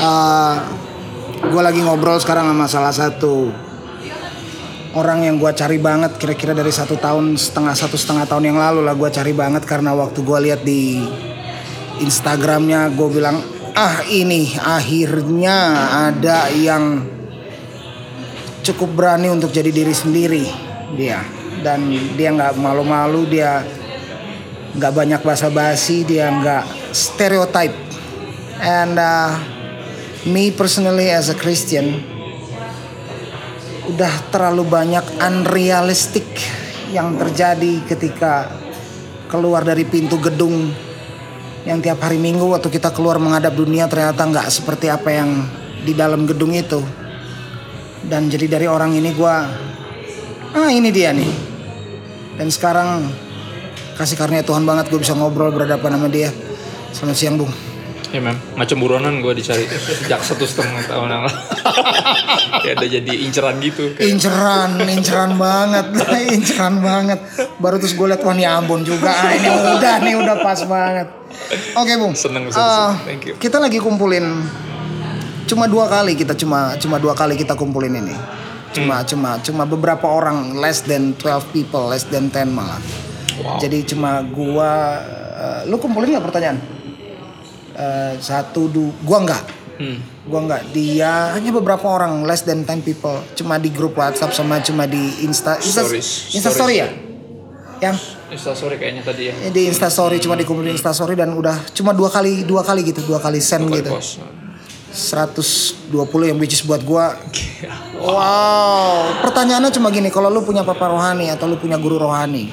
uh, gue lagi ngobrol sekarang sama salah satu orang yang gue cari banget kira-kira dari satu tahun setengah satu setengah tahun yang lalu lah gue cari banget karena waktu gue lihat di Instagramnya gue bilang ah ini akhirnya ada yang cukup berani untuk jadi diri sendiri dia. Dan dia nggak malu-malu dia nggak banyak basa-basi dia nggak stereotype. And uh, me personally as a Christian udah terlalu banyak unrealistic yang terjadi ketika keluar dari pintu gedung yang tiap hari minggu waktu kita keluar menghadap dunia ternyata nggak seperti apa yang di dalam gedung itu. Dan jadi dari orang ini gue ah ini dia nih. Dan sekarang kasih karunia Tuhan banget gue bisa ngobrol berhadapan sama dia. Selamat siang bung Ya mem, macam buronan gue dicari sejak satu setengah tahun yang lalu. ya udah jadi inceran gitu. Inceran, inceran banget, inceran banget. Baru terus gue liat wah Ambon juga, ah, ini udah nih udah pas banget. Oke bung, Seneng, seneng, Uh. Thank you. kita lagi kumpulin cuma dua kali kita cuma cuma dua kali kita kumpulin ini. Cuma Hmm. cuma cuma beberapa orang less than 12 people, less than 10 malah. Wow. Jadi cuma gua uh, lu kumpulin nggak pertanyaan? Uh, satu du gua enggak Hmm. gua nggak. Dia hanya beberapa orang less than 10 people. Cuma di grup WhatsApp sama cuma di Insta Insta, Stories. Insta story ya? Yang Insta story kayaknya tadi ya. di Insta story cuma dikumpulin Insta story dan udah cuma dua kali dua kali gitu dua kali send Kali gitu. pos. 120 yang which is buat gua. Wow. Pertanyaannya cuma gini kalau lu punya papa rohani atau lu punya guru rohani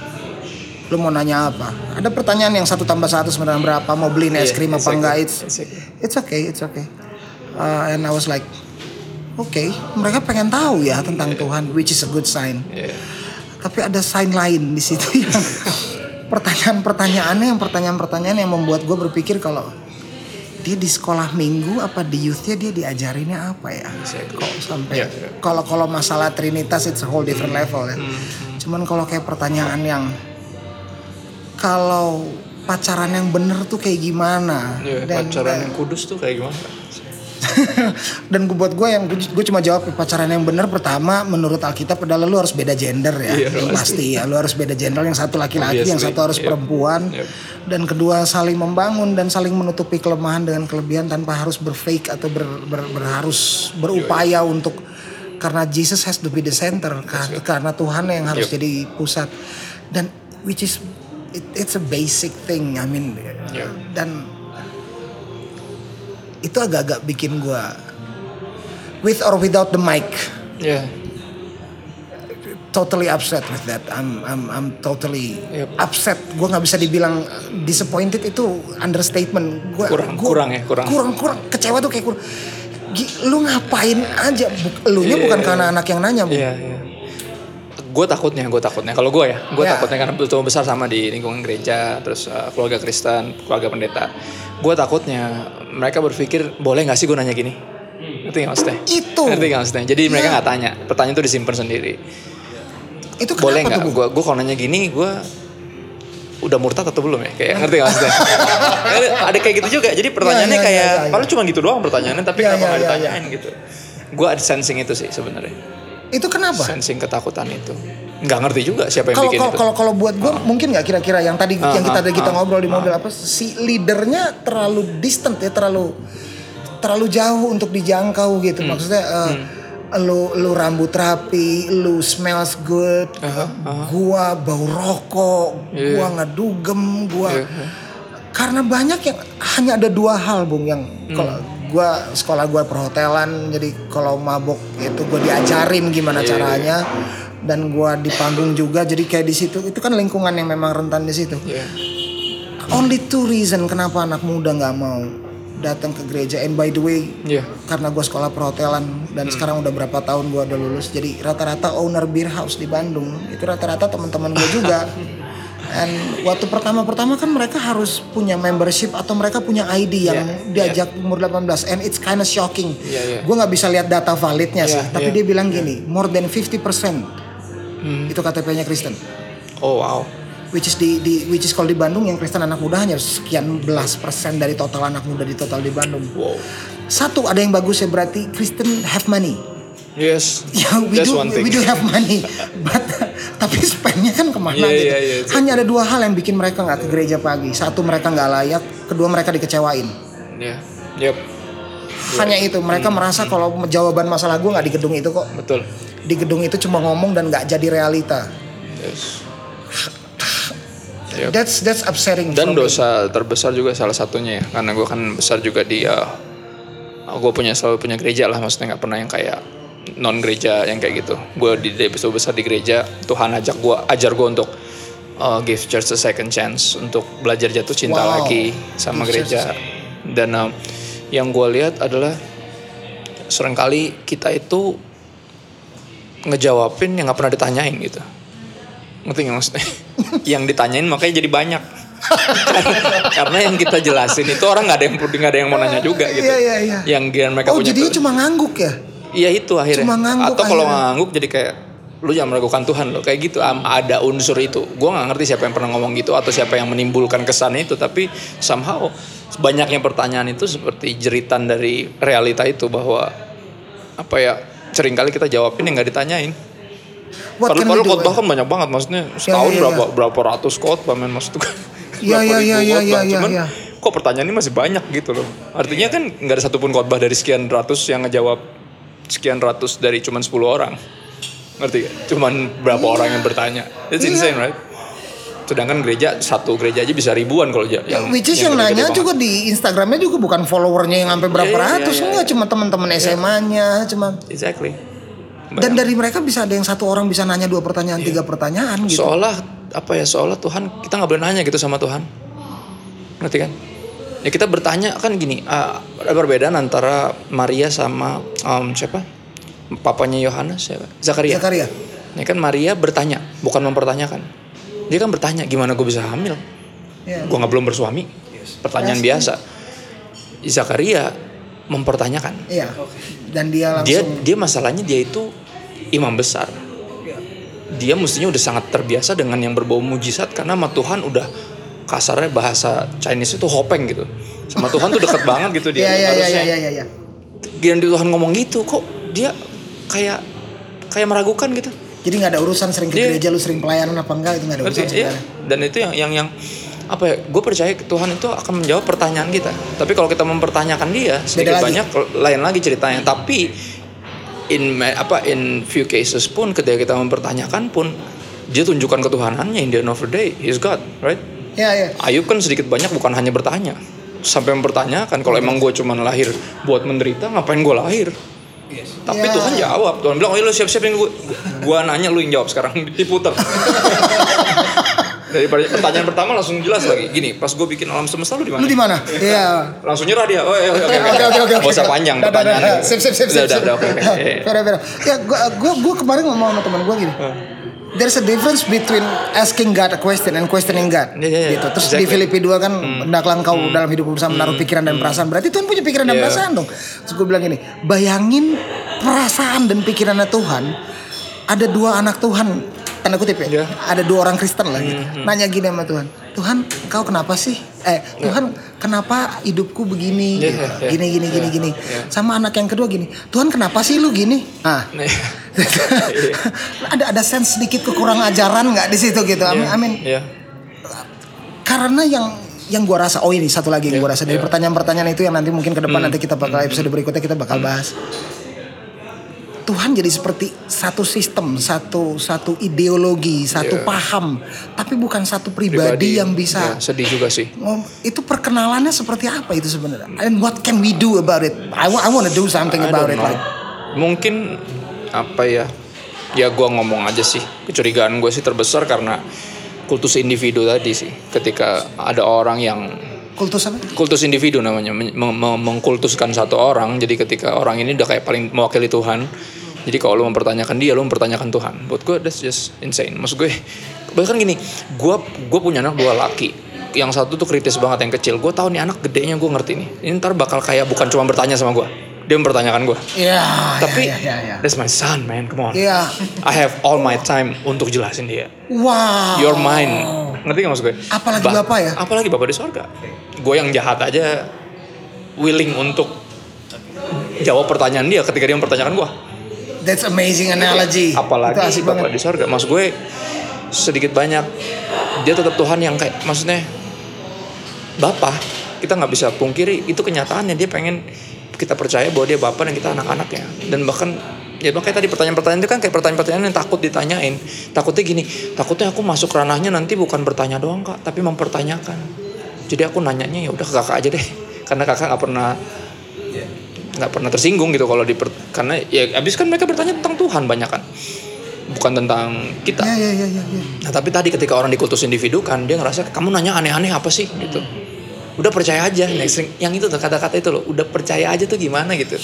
lu mau nanya apa? Ada pertanyaan yang satu tambah satu sebenarnya berapa? Mau beliin es Iya, krim apa exactly. enggak? It's it's okay. it's okay Uh, and I was like oke mereka pengen tahu ya tentang Tuhan which is a good sign. Iya. tapi ada sign lain di situ yang pertanyaan-pertanyaannya yang pertanyaan-pertanyaan yang membuat gue berpikir kalau dia di sekolah minggu apa di youthnya dia diajarinnya apa ya? Kok sampai Iya, iya. kalau kalau masalah trinitas it's a whole different level ya. Hmm, cuman kalau kayak pertanyaan yang kalau pacaran yang bener tuh kayak gimana Iya, dan pacaran yang kudus tuh kayak gimana? dan gue buat gue yang gue cuma jawab pacaran yang benar pertama menurut Alkitab adalah lu harus beda gender ya Iya, Yang pasti ya lu harus beda gender yang satu laki-laki yang satu harus yep. perempuan Yep. dan kedua saling membangun dan saling menutupi kelemahan dengan kelebihan tanpa harus berfake atau ber, ber- ber- harus berupaya untuk karena Jesus has to be the center ka- karena Tuhan yang harus Yep. jadi pusat dan which is it- it's a basic thing I mean Yep. dan itu agak-agak bikin gua with or without the mic Iya. totally upset with that I'm I'm I'm totally Yep. upset gua nggak bisa dibilang disappointed itu understatement gua Kurang- gua- kurang ya, kurang. kurang kurang kecewa tuh kayak kurang lu ngapain aja Bu- elunya Iya, bukan iya, karena anak yang nanya bu Iya, iya. Gue takutnya, gue takutnya. Kalau gue ya, gue Ya. takutnya karena betul besar sama di lingkungan gereja, terus uh, keluarga Kristen, keluarga pendeta. Gue takutnya mereka berpikir boleh nggak sih gue nanya gini? Ngerti nggak maksudnya? itu Ngerti nggak maksudnya? Jadi mereka Iya. nggak tanya, pertanyaan itu disimpan sendiri. itu boleh nggak? Gue gue kalau nanya gini, gue udah murtad atau belum ya? Kayak ngerti nggak maksudnya? ada, kayak gitu juga. Jadi pertanyaannya Iya, iya, kayak, iya, iya. padahal cuma gitu doang pertanyaannya, tapi Iya, kenapa iya, nggak iya, ditanyain gitu? Gue ada sensing itu sih sebenarnya. Itu kenapa Sensing ketakutan itu. Nggak ngerti juga siapa yang kalau bikin kalau itu. kalau kalau buat gue mungkin nggak kira-kira yang tadi Ah, yang kita ah, tadi kita ah, ngobrol di mobil apa si leadernya terlalu distant ya terlalu terlalu jauh untuk dijangkau gitu Hmm. maksudnya eh, lu lu rambut rapi lu smells good Aha, gua bau rokok Iya. gua ngedugem gua Iya, karena banyak yang hanya ada dua hal bung yang Hmm. kalau gua sekolah gua perhotelan jadi kalau mabok itu gua diajarin gimana Iya, caranya. Dan gua di panggung juga jadi kayak di situ itu kan lingkungan yang memang rentan di situ. Iya. only two reason kenapa anak muda nggak mau datang ke gereja and by the way Iya. karena gue sekolah perhotelan dan sekarang udah berapa tahun gue udah lulus jadi rata-rata owner beer house di Bandung itu rata-rata teman-teman gue juga and waktu pertama-pertama kan mereka harus punya membership atau mereka punya ID yang Iya, diajak umur 18 and it's kind of shocking Iya, iya. gue nggak bisa lihat data validnya sih Iya, tapi dia bilang gini more than 50% Hmm. itu KTP-nya Kristen Oh wow. which is di, di which is kalau di Bandung yang Kristen anak muda hanya sekian belas persen dari total anak muda di total di Bandung Wow. Satu ada yang bagus ya berarti Kristen have money. Yes. Ya, we That's do, one thing. we do have money, but tapi spendnya kan ke mana Iya, gitu. iya, iya, it's Hanya ada dua hal yang bikin mereka nggak ke gereja pagi. Satu mereka nggak layak, kedua mereka dikecewain. Ya. Yep. Hanya itu mereka merasa kalau jawaban masalah gue nggak di gedung itu kok. Betul. Di gedung itu cuma ngomong dan nggak jadi realita. Yes. Yep. That's that's upsetting. Dan for me. dosa terbesar juga salah satunya ya, karena gue kan besar juga di, uh, gue punya selalu punya gereja lah, maksudnya nggak pernah yang kayak non gereja yang kayak gitu. Gue di besar besar di gereja, Tuhan ajak gue, ajar gue untuk uh, give church a second chance untuk belajar jatuh cinta Wow. lagi sama Give church gereja. Dan uh, yang gue lihat adalah sering kali kita itu ngejawabin yang nggak pernah ditanyain gitu. Ngerti nggak maksudnya? yang ditanyain makanya jadi banyak. Karena yang kita jelasin itu orang nggak ada yang nggak ada yang mau nanya juga gitu. Iya, iya, iya. Yang mereka Oh punya. jadinya cuma ngangguk ya? Iya itu akhirnya. Cuma ngangguk Atau kalau ngangguk jadi kayak lu jangan meragukan Tuhan lo kayak gitu Am- ada unsur itu gue nggak ngerti siapa yang pernah ngomong gitu atau siapa yang menimbulkan kesan itu tapi somehow banyaknya pertanyaan itu seperti jeritan dari realita itu bahwa apa ya sering kali kita jawabin yang nggak ditanyain What we do? khotbah kan banyak banget maksudnya setahun iya, berapa berapa ratus khotbah men maksud. Iya, Berapa iya, iya, iya, iya, Cuman iya. kok pertanyaan ini masih banyak gitu loh. Artinya kan nggak ada satupun khotbah dari sekian ratus yang ngejawab sekian ratus dari cuman 10 orang. Ngerti gak? Cuman berapa orang yang bertanya. It's Iya. insane right? Sedangkan gereja satu gereja aja bisa ribuan kalau yang Which is yang, gede-gede nanya banget. juga di Instagramnya juga bukan followernya yang sampai berapa Iya, iya, iya, ratus iya, enggak cuma teman-teman SMA-nya cuma Exactly. dan dari mereka bisa ada yang satu orang bisa nanya dua pertanyaan Iya. tiga pertanyaan gitu. seolah apa ya seolah Tuhan kita nggak boleh nanya gitu sama Tuhan ngerti kan ya kita bertanya kan gini ah, ada perbedaan antara Maria sama um, siapa? Papanya Yohanes siapa? Zakaria. Zakaria. ini kan Maria bertanya bukan mempertanyakan. Dia kan bertanya gimana gue bisa hamil? Ya. gue nggak belum bersuami. Pertanyaan biasa. Zakaria mempertanyakan. Iya. Dan dia dia langsung dia masalahnya dia itu imam besar. Dia mestinya udah sangat terbiasa dengan yang berbau mujizat karena sama Tuhan udah kasarnya bahasa Chinese itu hopeng gitu sama Tuhan tuh deket banget gitu dia iya iya harusnya iya iya iya. Giliran di Tuhan ngomong gitu kok dia kayak kayak meragukan gitu Jadi nggak ada urusan sering ke Iya. gereja lu sering pelayanan apa enggak itu nggak ada urusan Iya. dan itu yang yang yang apa ya gue percaya Tuhan itu akan menjawab pertanyaan kita tapi kalau kita mempertanyakan dia sedikit lagi. banyak lain lagi ceritanya tapi in apa in few cases pun ketika kita mempertanyakan pun dia tunjukkan ketuhanannya in the end of the day he's God right Iya iya. Ayub kan sedikit banyak bukan hanya bertanya sampai mempertanyakan kalau emang gue cuman lahir buat menderita ngapain gue lahir tapi Ya. Tuhan jawab Tuhan bilang oh iya, lu siap-siap yang gue gue nanya lu yang jawab sekarang diputer daripada pertanyaan pertama langsung jelas lagi gini pas gue bikin alam semesta lu di mana Lu di mana? Iya. langsung nyerah dia oh iya, oke oke Oke. Gak usah panjang pertanyaannya Sip sip sip sip. udah udah oke Iya, iya. Ya gua gua kemarin ngomong sama teman gua gini. There's a difference between asking God a question and questioning God. Iya, iya. Gitu. Terus di Exactly. Hmm. Filipi 2 kan hendaklah engkau dalam hidup bersama menaruh pikiran dan perasaan. Berarti Tuhan punya pikiran dan Iya. perasaan dong. Terus gue bilang gini, bayangin perasaan dan pikirannya Tuhan ada dua anak Tuhan tanda kutip ya? Iya. ada dua orang Kristen lah gitu. Hmm, nanya gini sama Tuhan Tuhan kau kenapa sih? Eh Tuhan kenapa hidupku begini? Iya, gitu. iya, gini gini gini gini. sama anak yang kedua gini Tuhan kenapa sih lu gini? Ah ada ada sense sedikit kekurang ajaran nggak di situ gitu? Amin amin. Iya. karena yang yang gua rasa oh ini satu lagi yang gua rasa dari iya. pertanyaan-pertanyaan itu yang nanti mungkin ke depan nanti kita bakal episode berikutnya kita bakal bahas Tuhan jadi seperti satu sistem, satu satu ideologi, satu Iya. paham, tapi bukan satu pribadi, yang bisa Ya, sedih juga sih itu perkenalannya seperti apa itu sebenarnya? And what can we do about it? I, wa- I want to do something I about it. know. Like, Mungkin apa ya? Ya gua ngomong aja sih. Kecurigaan gue sih terbesar karena kultus individu tadi sih. Ketika ada orang yang kultus apa? kultus individu namanya men- meng- meng- mengkultuskan satu orang. Jadi ketika orang ini udah kayak paling mewakili Tuhan. Jadi kalau lu mempertanyakan dia, lu mempertanyakan Tuhan. Buat gue that's just insane. Maksud gue bahkan gini, gue gue punya anak dua laki. Yang satu tuh kritis banget yang kecil. Gue tahu nih anak gedenya gue ngerti nih. Ini ntar bakal kayak bukan cuma bertanya sama gue. Dia mempertanyakan gue. Iya. Tapi ya, ya, ya. that's my son man, come on. Iya. I have all my time untuk jelasin dia. Wow. Your mind, ngerti gak maksud gue? Apalagi Bapak ya? Apalagi bapak di sorga. Gue yang jahat aja willing untuk jawab pertanyaan dia ketika dia mempertanyakan gue That's amazing analogy. Itu apalagi asik bapak banget. di sorga maksud gue sedikit banyak dia tetap Tuhan yang kayak maksudnya bapak kita nggak bisa pungkiri itu kenyataannya dia pengen kita percaya bahwa dia bapak dan kita anak-anaknya dan bahkan ya makanya tadi pertanyaan-pertanyaan itu kan kayak pertanyaan-pertanyaan yang takut ditanyain takutnya gini takutnya aku masuk ranahnya nanti bukan bertanya doang kak tapi mempertanyakan jadi aku nanyanya ya udah ke kakak aja deh karena kakak nggak pernah nggak pernah tersinggung gitu kalau di karena ya abis kan mereka bertanya tentang Tuhan banyak kan bukan tentang kita Ya ya ya ya. ya. Nah tapi tadi ketika orang dikultus individu kan dia ngerasa kamu nanya aneh-aneh apa sih gitu. Udah percaya aja. Next yang itu tuh kata-kata itu loh. Udah percaya aja tuh gimana gitu.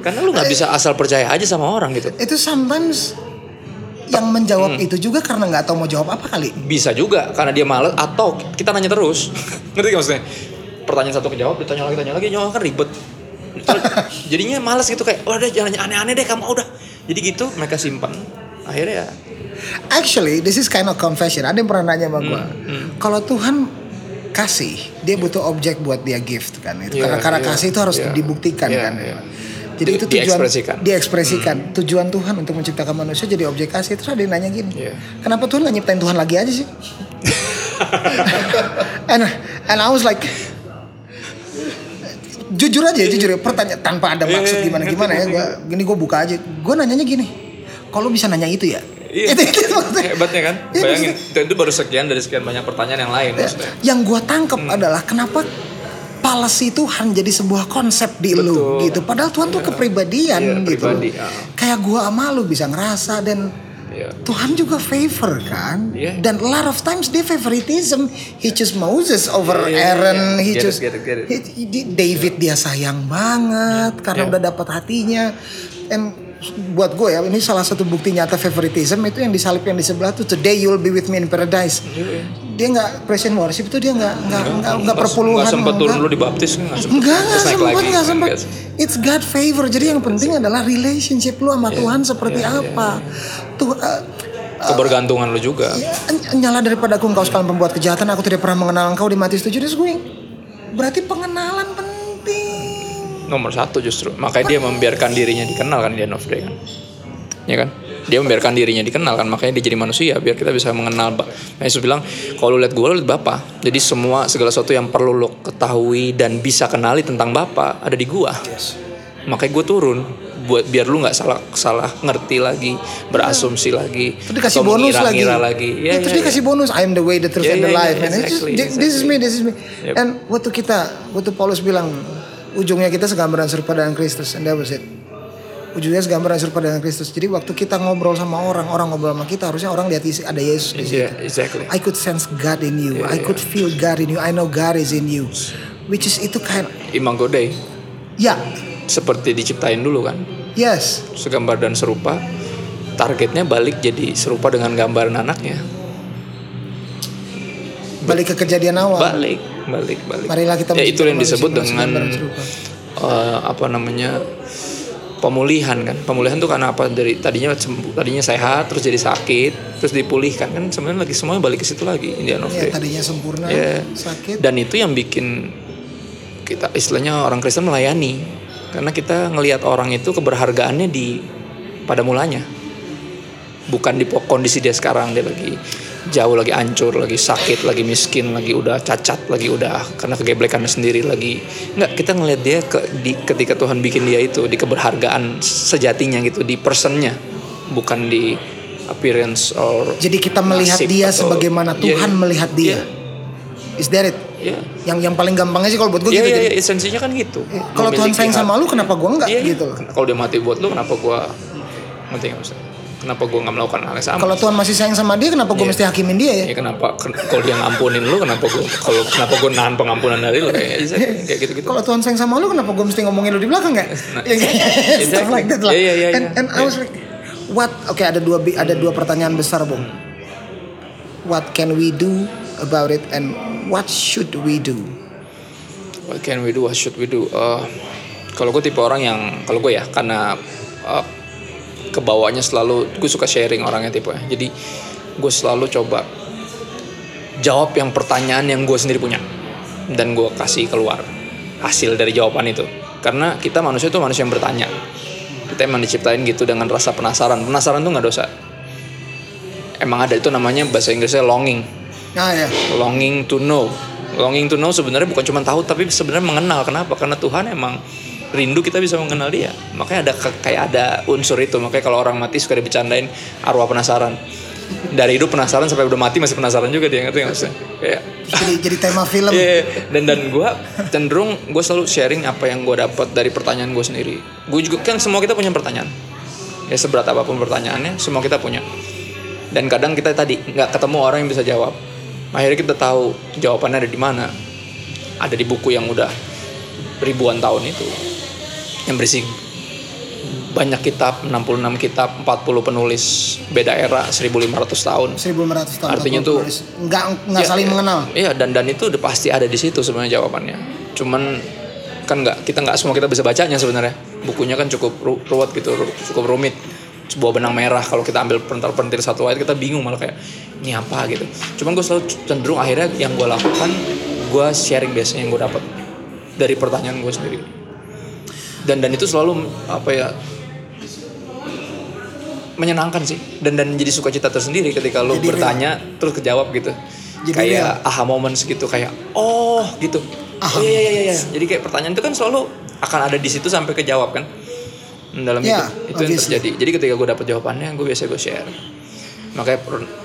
Karena lu nggak bisa asal percaya aja sama orang gitu. Itu sometimes yang menjawab itu juga karena nggak tahu mau jawab apa kali. Bisa juga karena dia males atau kita nanya terus. Ngerti gak maksudnya? Pertanyaan satu kejawab, ditanya lagi, tanya lagi, jawab kan ribet. Jadinya males gitu kayak, udah jangan aneh-aneh deh kamu udah. Jadi gitu mereka simpan. Akhirnya ya Actually, this is kind of confession. Ada yang pernah nanya sama gue, Hmm, kalau Tuhan kasih, dia butuh objek buat dia gift kan. Itu Iya, karena karena iya, kasih itu harus iya. dibuktikan Iya, kan. iya. Jadi Di- itu tujuan diekspresikan. diekspresikan. Tujuan Tuhan untuk menciptakan manusia jadi objek kasih. Terus ada yang nanya gini, Iya. kenapa Tuhan nggak nyiptain Tuhan lagi aja sih? and and I was like, jujur aja, jujur ya, pertanyaan tanpa ada Iya, maksud iya, gimana ngerti, gimana ya. Gua, gini gue buka aja. Gue nanyanya gini, kalau bisa nanya itu ya? Iya. Itu, itu maksudnya. hebatnya kan Iya, bayangin itu, itu baru sekian dari sekian banyak pertanyaan yang lain maksudnya yang gua tangkep Hmm. adalah kenapa policy Tuhan jadi sebuah konsep di lu Betul. gitu padahal Tuhan tuh kepribadian Iya, gitu pribadi, ya. kayak gua sama lu bisa ngerasa dan Iya. Tuhan juga favor kan Iya. dan a lot of times dia favoritism he choose Moses over Iya, iya, Aaron iya. he Get it, get it, get it. he- David dia sayang banget karena Iya. udah dapat hatinya and buat gue ya ini salah satu bukti nyata favoritism itu yang disalib yang di sebelah tuh today you'll be with me in paradise dia nggak present worship itu dia nggak nggak nggak nggak perpuluhan nggak sempat turun nggak. dulu dibaptis nggak sempat naik sempat, lagi. enggak sempat. Nggak. It's God favor. Jadi yang penting adalah relationship lu sama Tuhan seperti iya, apa. Tuh uh, kebergantungan lu juga ya, nyala daripada aku engkau sekalian pembuat kejahatan, aku tidak pernah mengenal engkau di Matius 7 Terus gue berarti pengenalan penting. Nomor satu justru makanya dia membiarkan dirinya dikenal kan di end of day kan ya kan dia membiarkan dirinya dikenal kan makanya dia jadi manusia biar kita bisa mengenal Ba- Nah, Yesus bilang kalau lu lihat gue lu lihat Bapa jadi semua segala sesuatu yang perlu lo ketahui dan bisa kenali tentang Bapa ada di gua makanya gue turun buat biar lu nggak salah salah ngerti lagi berasumsi lagi Terus dikasih atau bonus lagi. mengira-ngira lagi Ya, terus dia kasih bonus. I am the way, the truth, Yeah, and the yeah, life. yeah. It's just- exactly, thi- This is me, this is me. Yep. And waktu kita, waktu Paulus bilang ujungnya kita segambaran serupa dengan Kristus, and that was it. Ujungnya segambaran serupa dengan Kristus. Jadi waktu kita ngobrol sama orang, orang ngobrol sama kita, harusnya orang lihat isi- ada Yesus di situ. Yeah, exactly I could sense God in you. I could feel God in you. I know God is in you. Which is itu kind Imago Dei ya, seperti diciptain dulu kan yes. segambar dan serupa targetnya balik jadi serupa dengan gambaran anaknya Balik ke kejadian awal. balik balik balik. Marilah kita ya itu yang disebut dengan eh, apa namanya pemulihan kan. Pemulihan tuh karena apa? Dari tadinya sembuh tadinya sehat terus jadi sakit terus dipulihkan kan. Sebenarnya lagi semuanya balik ke situ lagi Indian of Ya, tadinya sempurna, Ya. sakit. dan itu yang bikin kita istilahnya orang Kristen melayani. Karena kita ngelihat orang itu keberhargaannya di pada mulanya. Bukan di kondisi dia sekarang dia lagi jauh lagi hancur lagi sakit lagi miskin lagi udah cacat lagi udah karena kegeblekannya sendiri lagi nggak kita ngelihat dia ke, di, ketika Tuhan bikin dia itu di keberhargaan sejatinya gitu di personnya bukan di appearance or Jadi kita melihat dia atau- sebagaimana Iya, Tuhan melihat dia. Is that it? iya Yang yang paling gampangnya sih kalau buat gue Iya gitu. iya jadi, iya, esensinya kan gitu. Kalau Tuhan sayang sama lu, kenapa gue enggak Iya, iya. gitu loh. Kalau dia mati buat lu, kenapa gua ngerti nggak? Kenapa gua nggak melakukan hal yang sama? Kalau Tuhan masih sayang sama dia, kenapa gue Iya. mesti hakimin dia ya? ya kenapa ken- kalau dia ngampunin lu kenapa gua kalau kenapa gua nahan pengampunan dari lu kayak kayak gitu gitu Kalau Tuhan sayang sama lu, kenapa gue mesti ngomongin lu di belakang ya? Nah, Ya, kayak Stuff like that lah. Iya, iya, iya, And, iya. and I was like, what? Oke ada dua ada dua pertanyaan besar bung. What can we do about it and what should we do? what can we do what should we do Eh, kalau gue tipe orang yang kalau gue ya karena uh, kebawanya selalu gue suka sharing orangnya tipe. Ya jadi gue selalu coba jawab yang pertanyaan yang gue sendiri punya. Dan gue kasih keluar hasil dari jawaban itu. Karena kita manusia itu manusia yang bertanya. Kita emang diciptain gitu dengan rasa penasaran. Penasaran tuh nggak dosa. Emang ada itu namanya bahasa Inggrisnya longing. Nah ya. longing to know. Longing to know sebenarnya bukan cuma tahu tapi sebenarnya mengenal. Kenapa? Karena Tuhan emang rindu kita bisa mengenal dia makanya ada kayak ada unsur itu makanya kalau orang mati suka dibecandain arwah penasaran dari hidup penasaran sampai udah mati masih penasaran juga dia ngerti nggak maksudnya kayak Jadi jadi tema film. Iya, dan dan gue cenderung gue selalu sharing apa yang gue dapat dari pertanyaan gue sendiri. Gue juga kan semua kita punya pertanyaan. Ya seberat apa pun pertanyaannya, semua kita punya. Dan kadang kita tadi nggak ketemu orang yang bisa jawab. Akhirnya kita tahu jawabannya ada di mana. Ada di buku yang udah ribuan tahun itu. Yang berisi banyak kitab, 66 kitab, 40 penulis, beda era, 1500 tahun. 1500 tahun. Artinya 40 tuh- nggak nggak Ya, saling ya. mengenal. Iya dan dan itu udah pasti ada di situ sebenarnya jawabannya. Cuman kan nggak kita nggak semua kita bisa bacanya sebenarnya. Bukunya kan cukup ru- ruwet gitu, ru- cukup rumit. Sebuah benang merah kalau kita ambil pentil-pentil satu ayat kita bingung malah kayak ini apa gitu. Cuman gue selalu cenderung akhirnya yang gue lakukan gue sharing biasanya yang gue dapat dari pertanyaan gue sendiri. Dan dan itu selalu apa ya menyenangkan sih. Dan dan jadi sukacita tersendiri ketika lu Jadi bertanya terus kejawab gitu. Jadi kayak aha moments gitu kayak oh gitu. Oh iya iya iya iya. jadi kayak pertanyaan itu kan selalu akan ada di situ sampai kejawab kan dalam Ya, hidup. Itu yang terjadi. Jadi ketika gue dapet jawabannya gue biasa gue share. Makanya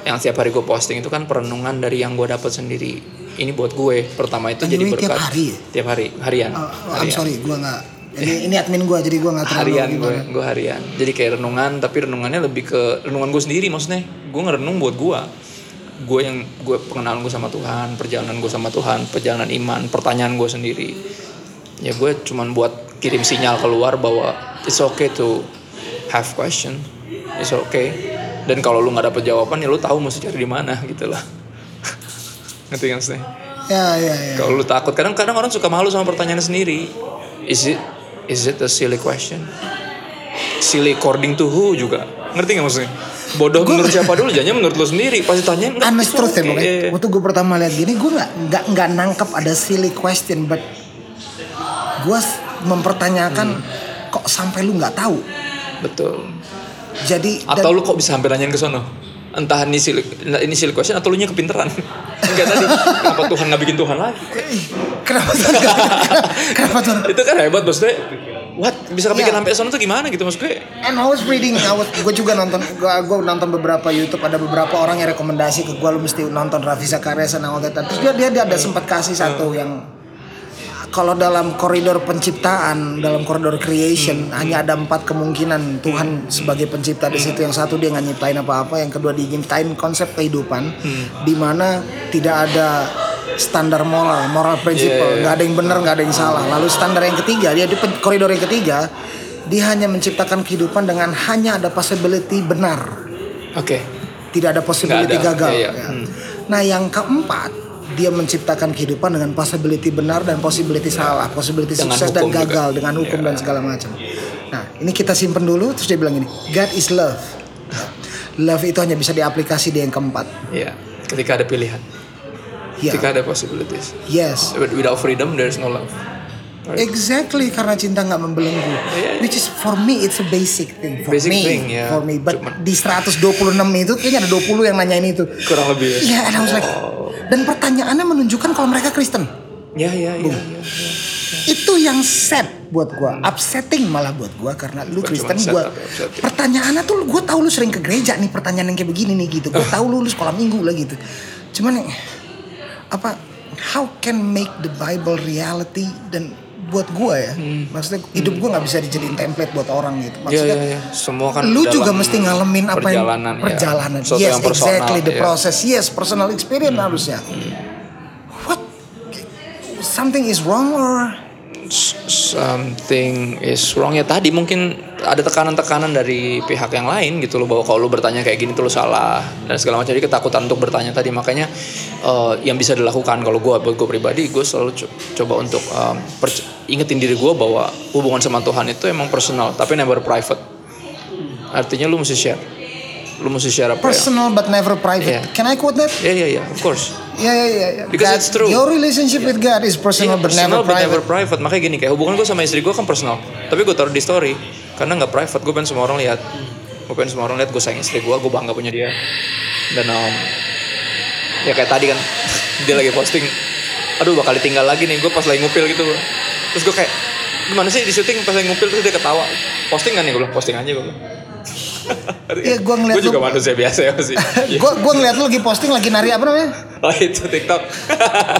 yang setiap hari gue posting itu kan perenungan dari yang gue dapat sendiri. Ini buat gue. Pertama itu And jadi berkat. tiap hari ya? tiap hari. Harian. Oh, oh, I'm Harian. sorry, gua nggak. Ini, ini admin gua jadi gua nggak terlalu harian gue gue harian. Jadi kayak renungan tapi renungannya lebih ke renungan gue sendiri maksudnya. Gue ngerenung buat gue gue yang gue pengenalan gue sama Tuhan perjalanan gue sama Tuhan perjalanan iman pertanyaan gue sendiri. Ya gue cuman buat kirim sinyal keluar bahwa it's okay to have question. It's okay. Dan kalau lu nggak dapet jawaban ya lu tahu mesti cari di mana gitu lah ngerti nggak maksudnya? Ya ya ya. kalau lu takut kadang-kadang orang suka malu sama pertanyaan sendiri. Is it is it a silly question? Silly according to who juga. Ngerti gak maksudnya? Bodoh menurut siapa dulu? Jangan menurut lu sendiri. Pasti. Honest itu truth ya. Iya, iya. Waktu gue pertama lihat gini, gue nggak nggak nggak nangkep ada silly question, but gue mempertanyakan Hmm. kok sampai lu nggak tahu. Betul. Jadi Atau lu kok bisa hampir nanyain ke sono? Entah ini silly, ini silly question atau lu nya kepinteran. Enggak tadi. Kenapa Tuhan nggak bikin Tuhan lagi? kenapa tuh? kenapa tuh? Itu kan hebat maksudnya. What? Bisa kepikiran Iya. sampai sono tuh gimana gitu maksud gue? And I was reading, I was, gue juga nonton, gue, gue nonton beberapa YouTube ada beberapa orang yang rekomendasi ke gue lu mesti nonton Raffi Zakaria and all that. Terus dia dia, dia ada sempat kasih satu yang kalau dalam koridor penciptaan, dalam koridor creation hanya ada empat kemungkinan Tuhan sebagai pencipta di situ. Yang satu dia nggak nyiptain apa-apa, yang kedua dia nyiptain konsep kehidupan di mana tidak ada standar moral, moral principle, nggak ada yang benar, nggak ada yang salah. Lalu standar yang ketiga, dia di koridor yang ketiga, dia hanya menciptakan kehidupan dengan hanya ada possibility benar, Oke. tidak ada possibility ada, gagal. iya, iya. Ya. Hmm. Nah, yang keempat, dia menciptakan kehidupan dengan possibility benar dan possibility salah, possibility Dengan sukses dan hukum juga. gagal dengan hukum dan segala macam. Nah, ini kita simpen dulu terus dia bilang ini, God is love. Love itu hanya bisa diaplikasi di yang keempat. Iya. Ketika ada pilihan. Ya. Ketika ada possibilities. Yes. Without freedom, there's no love. Exactly karena cinta nggak membelenggu. Iya. Which is for me it's a basic thing for Basic me. thing, ya. For me, but Cuman- di 126 itu kayaknya ada 20 yang nanyain itu. Kurang lebih ya. Iya, and I was like, dan pertanyaannya menunjukkan kalau mereka Kristen. Ya, ya, ya. ya, ya. Itu yang sad buat gua, upsetting malah buat gua karena lu Bukan Kristen gua. Pertanyaannya tuh gua tahu lu sering ke gereja nih pertanyaan yang kayak begini nih gitu. Gua tahu lu, lu sekolah minggu lah gitu. Cuman apa how can make the Bible reality dan buat gua ya. Maksudnya hidup gua nggak bisa dijadiin template buat orang gitu. Ya, Maksudnya ya, ya. Semua kan lu juga mesti ngalamin apa yang perjalanan, ya. perjalanan. Sesuatu yes, yang personal, exactly the ya. process. Yes, personal experience harusnya. What? Something is wrong or something is wrong. Ya tadi mungkin ada tekanan-tekanan dari pihak yang lain gitu loh bahwa kalau lu bertanya kayak gini tuh lu salah dan segala macam. Jadi ketakutan untuk bertanya tadi. Makanya eh, yang bisa dilakukan kalau gue buat gue pribadi gue selalu co- coba untuk perc- ingetin diri gue bahwa hubungan sama Tuhan itu emang personal tapi never private. Artinya lu mesti share lu mesti share apa ya Personal but never private. Yeah. Can I quote that? ya ya ya of course Yeah, yeah, yeah. yeah. Because God- it's true. Your relationship with God is personal Iya, but never personal but private. never private makanya gini kayak hubungan gue sama istri gue kan personal tapi gue taruh di story karena nggak private gue pengen semua orang lihat gue pengen semua orang lihat gue sayang istri gue gue bangga punya dia dan um, ya kayak tadi kan dia lagi posting aduh bakal ditinggal lagi nih gue pas lagi ngupil gitu bro. terus gue kayak gimana sih di syuting pas lagi ngupil terus dia ketawa posting kan nih gue bilang posting aja gue bilang Iya, gua ngeliat Gue juga lu- manusia biasa ya sih. Gue gue ngeliat lu lagi posting lagi nari apa namanya? oh itu tiktok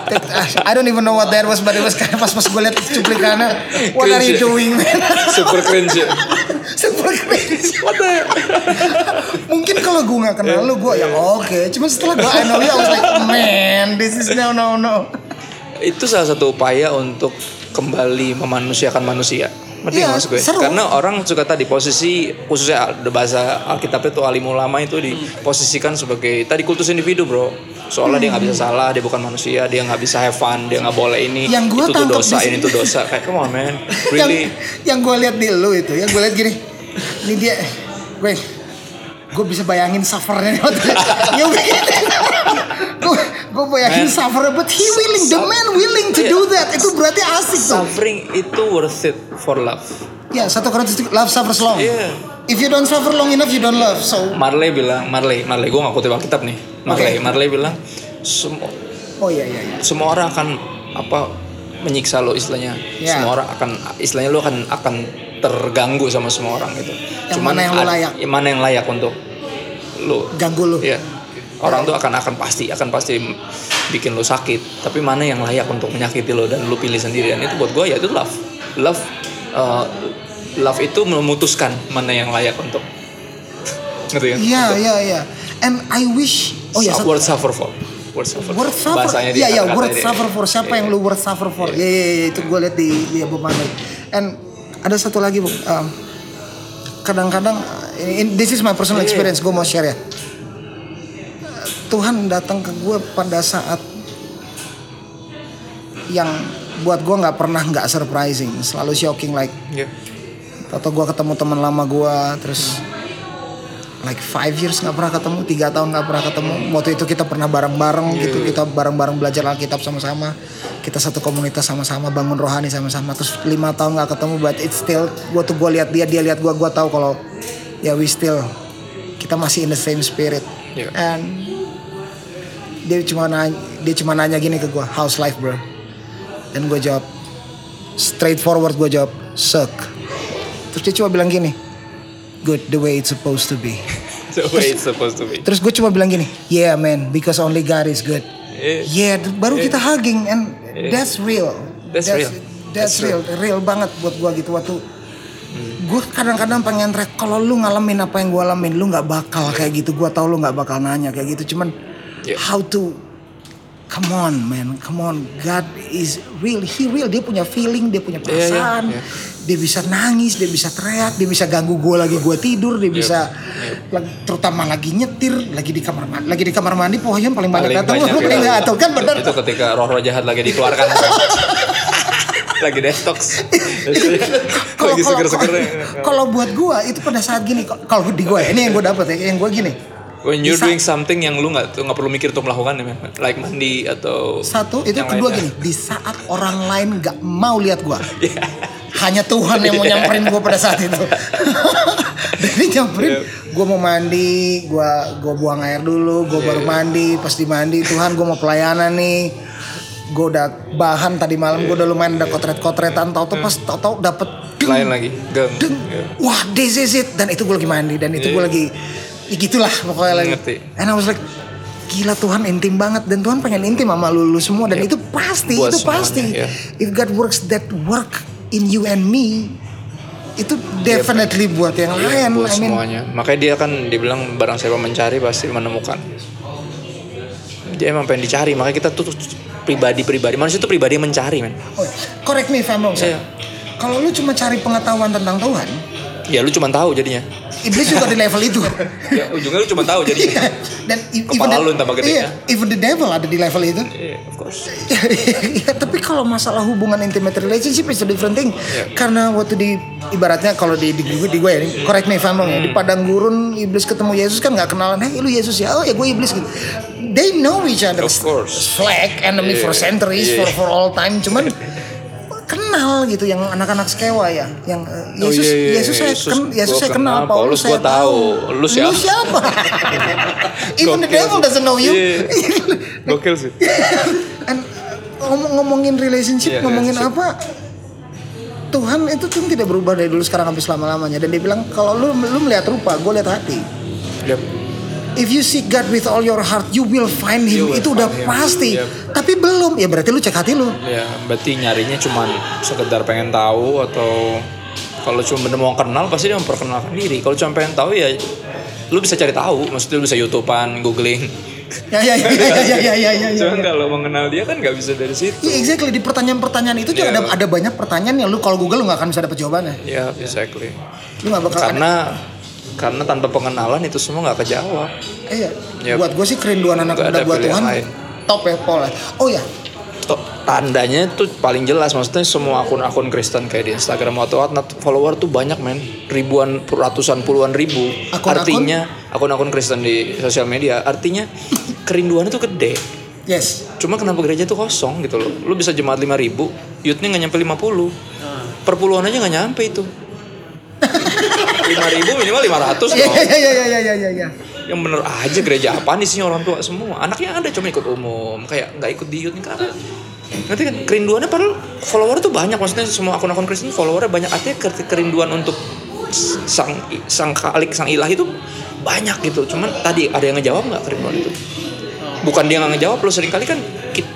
Tik- ah, I don't even know what that was, but it was kayak pas pas gue liat cuplikannya. What are you Cringe ya. doing, man? super cringe ya. Super cringe. what the? Mungkin kalau gue nggak kenal lu, gue ya oke. Cuma setelah gue I know you, I was like, man, this is no no no. itu salah satu upaya untuk kembali memanusiakan manusia. Ngerti Iya, maksud gue? seru. Karena orang suka tadi posisi khususnya bahasa Alkitab itu alim ulama itu diposisikan sebagai tadi kultus individu bro. Soalnya dia nggak bisa salah, dia bukan manusia, dia nggak bisa have fun, dia nggak boleh ini, Yang gua itu tuh dosa, ini tuh dosa. Kayak come on man, yang really? yang gue lihat di lu itu, yang gue lihat gini, ini dia, gue, gue bisa bayangin suffernya waktu itu. ya gue, gue bayangin Man. suffer, but he willing, the man willing to do that, itu berarti asik tuh. Suffering itu worth it for love. Ya satu Korintus love suffers long. Iya. If you don't suffer long enough, you don't love. So, Marley bilang, Marley, Marley, gue nggak kutip Alkitab nih. Marley. Marley bilang, semua oh iya iya iya. semua orang akan apa menyiksa lo istilahnya Ya. semua orang akan istilahnya lo akan akan terganggu sama semua orang gitu Yang mana yang ad- layak? ya, mana yang layak untuk lo Ganggu lu. ya orang tuh akan akan pasti akan pasti bikin lo sakit tapi mana yang layak untuk menyakiti lo dan lo pilih sendirian itu buat gue ya itu love love uh, love itu memutuskan mana yang layak untuk ngerti kan Iya iya iya. And I wish. Oh ya. Satu- word suffer for word suffer Word for. suffer. bahasanya Iya dia iya. Word suffer for siapa yang lu word suffer for? Iya iya iya. Itu gue liat di di Manur. And ada satu lagi bu. Um, kadang-kadang in- this is my personal Iya, experience. Gue mau share ya. Tuhan datang ke gue pada saat yang buat gue nggak pernah nggak surprising, selalu shocking like Iya. atau gue ketemu teman lama gue terus like five years nggak pernah ketemu tiga tahun nggak pernah ketemu waktu itu kita pernah bareng-bareng gitu kita bareng-bareng belajar Alkitab sama-sama kita satu komunitas sama-sama bangun rohani sama-sama terus lima tahun nggak ketemu but it's still gue tuh gue lihat dia dia lihat gue gue tahu kalau ya we still kita masih in the same spirit. Iya. and dia cuma nanya, dia cuma nanya gini ke gue how's life bro? Dan gue jawab straightforward gue jawab suck. Terus dia cuma bilang gini good the way it's supposed to be. The way it's supposed to be. Terus gue cuma bilang gini yeah man because only God is good. Yeah. yeah baru kita hugging and that's real. That's real. that's, That's real. real banget buat gue gitu waktu gue kadang-kadang pengen track kalau lu ngalamin apa yang gue alamin lu nggak bakal kayak gitu. Gue tau lu nggak bakal nanya kayak gitu. Cuman Yeah. how to come on man. Come on. God is real he real. Dia punya feeling dia punya Iya, iya, perasaan. iya. dia bisa nangis dia bisa teriak dia bisa ganggu gue lagi gue tidur dia bisa lagi- terutama lagi nyetir lagi di kamar mandi lagi di kamar mandi pokoknya paling banyak Paling datang. banyak paling ya. nggak tahu kan bener. Itu ketika roh-roh jahat lagi dikeluarkan lagi detox kalau lagi kalau- seger-segernya kalau buat gue itu pada saat gini kalau di gue ini yang gue dapet ya yang gue gini when you're doing something yang lu nggak tuh nggak perlu mikir untuk melakukan ya like mandi atau Satu itu yang kedua lainnya. gini, di saat orang lain nggak mau lihat gua, Iya. hanya Tuhan yang mau nyamperin gua pada saat itu. Jadi nyamperin, Iya. gua mau mandi, gua gua buang air dulu, gua Iya. baru mandi, pas di mandi Tuhan gua mau pelayanan nih. Gue udah bahan tadi malam, gue udah lumayan udah kotret-kotretan, tau tau pas tau tau dapet deng, lain lagi geng deng. Iya. wah this is it. Dan itu gue lagi mandi dan itu gue lagi ya gitulah pokoknya lagi. Ngerti. and I was like gila Tuhan intim banget. Dan Tuhan pengen intim sama lu, lu semua. Dan itu pasti Buat itu semuanya, pasti. ya. if God works that work in you and me itu definitely buat yang Iya, lain buat I mean. semuanya. Makanya dia kan dibilang barang siapa mencari pasti menemukan. Dia emang pengen dicari makanya kita tuh pribadi-pribadi manusia tuh pribadi yang mencari men oh, correct me if I'm wrong. Iya. kalau lu cuma cari pengetahuan tentang Tuhan Ya lu cuma tahu jadinya. Iblis juga di level itu. Ya ujungnya lu cuma tahu jadinya. Iya. Dan Kepala lu tambah gede iya, ya. even the devil ada di level itu. Iya, of course. ya, tapi kalau masalah hubungan intimate relationship is a different thing. Karena waktu di ibaratnya kalau di di, gue- di gue ya, correct me if I'm wrong ya, di padang gurun iblis ketemu Yesus kan nggak kenalan, "Hey, lu Yesus ya?" "Oh, ya gue iblis." gitu. They know each other. Of course. Flag enemy for Yeah. centuries Yeah. for for all time, cuman kenal gitu yang anak-anak sekewa ya yang eh, Oh, Yesus iya, iya, Yesus saya Yesus ken- Yesus saya kenal Paulus Paulus saya gua tahu. Lu siapa? siapa even the devil sih. doesn't know you Iya. Gokil sih. And ngomong ngomongin relationship, Iya, ngomongin relationship. apa? Tuhan itu tuh tidak berubah dari dulu sekarang sampai selama lamanya dan dia bilang kalau lu lu melihat rupa, gue lihat hati. Yep. If you seek God with all your heart, you will find Him. Will itu udah find him. pasti. Yep. Tapi belum, ya berarti lu cek hati lu. Ya, berarti nyarinya cuman sekedar pengen tahu atau kalau cuma bener mau kenal pasti dia memperkenalkan diri. Kalau cuma pengen tahu ya lu bisa cari tahu, maksudnya lu bisa YouTubean, googling. Ya ya ya ya ya ya ya ya. ya. Cuman kalau mengenal dia kan nggak bisa dari situ. Iya, exactly di pertanyaan-pertanyaan itu juga Iya. ada ada banyak pertanyaan yang lu kalau Google lu nggak akan bisa dapet jawabannya. Ya, exactly. Lu nggak bakal ada- Karena tanpa pengenalan itu semua nggak kejawab. Iya. Yep. Buat gue sih kerinduan anak Nggak muda buat Tuhan. lain. Top ya Paul. Oh ya, Tuh, tandanya tuh paling jelas maksudnya semua akun-akun Kristen kayak di Instagram atau whatnot follower tuh banyak men ribuan ratusan puluhan ribu Akun-akun? artinya akun-akun Kristen di sosial media artinya kerinduannya tuh gede yes. cuma kenapa gereja tuh kosong gitu loh lu bisa jemaat 5000 ribu youthnya nggak nyampe 50 perpuluhan aja nggak nyampe itu 5000 ribu minimal 500 Iya dong. iya iya iya iya iya iya. yang bener aja gereja apa nih sih orang tua semua? Anaknya ada cuma ikut umum. Kayak nggak ikut di youth karena nanti kan? Kerinduannya padahal follower tuh banyak. Maksudnya semua akun-akun Kristen followernya banyak. Artinya ke- kerinduan untuk sang sang khalik sang ilah itu banyak gitu. Cuman tadi ada yang ngejawab nggak kerinduan itu? Bukan dia nggak ngejawab lo sering kali kan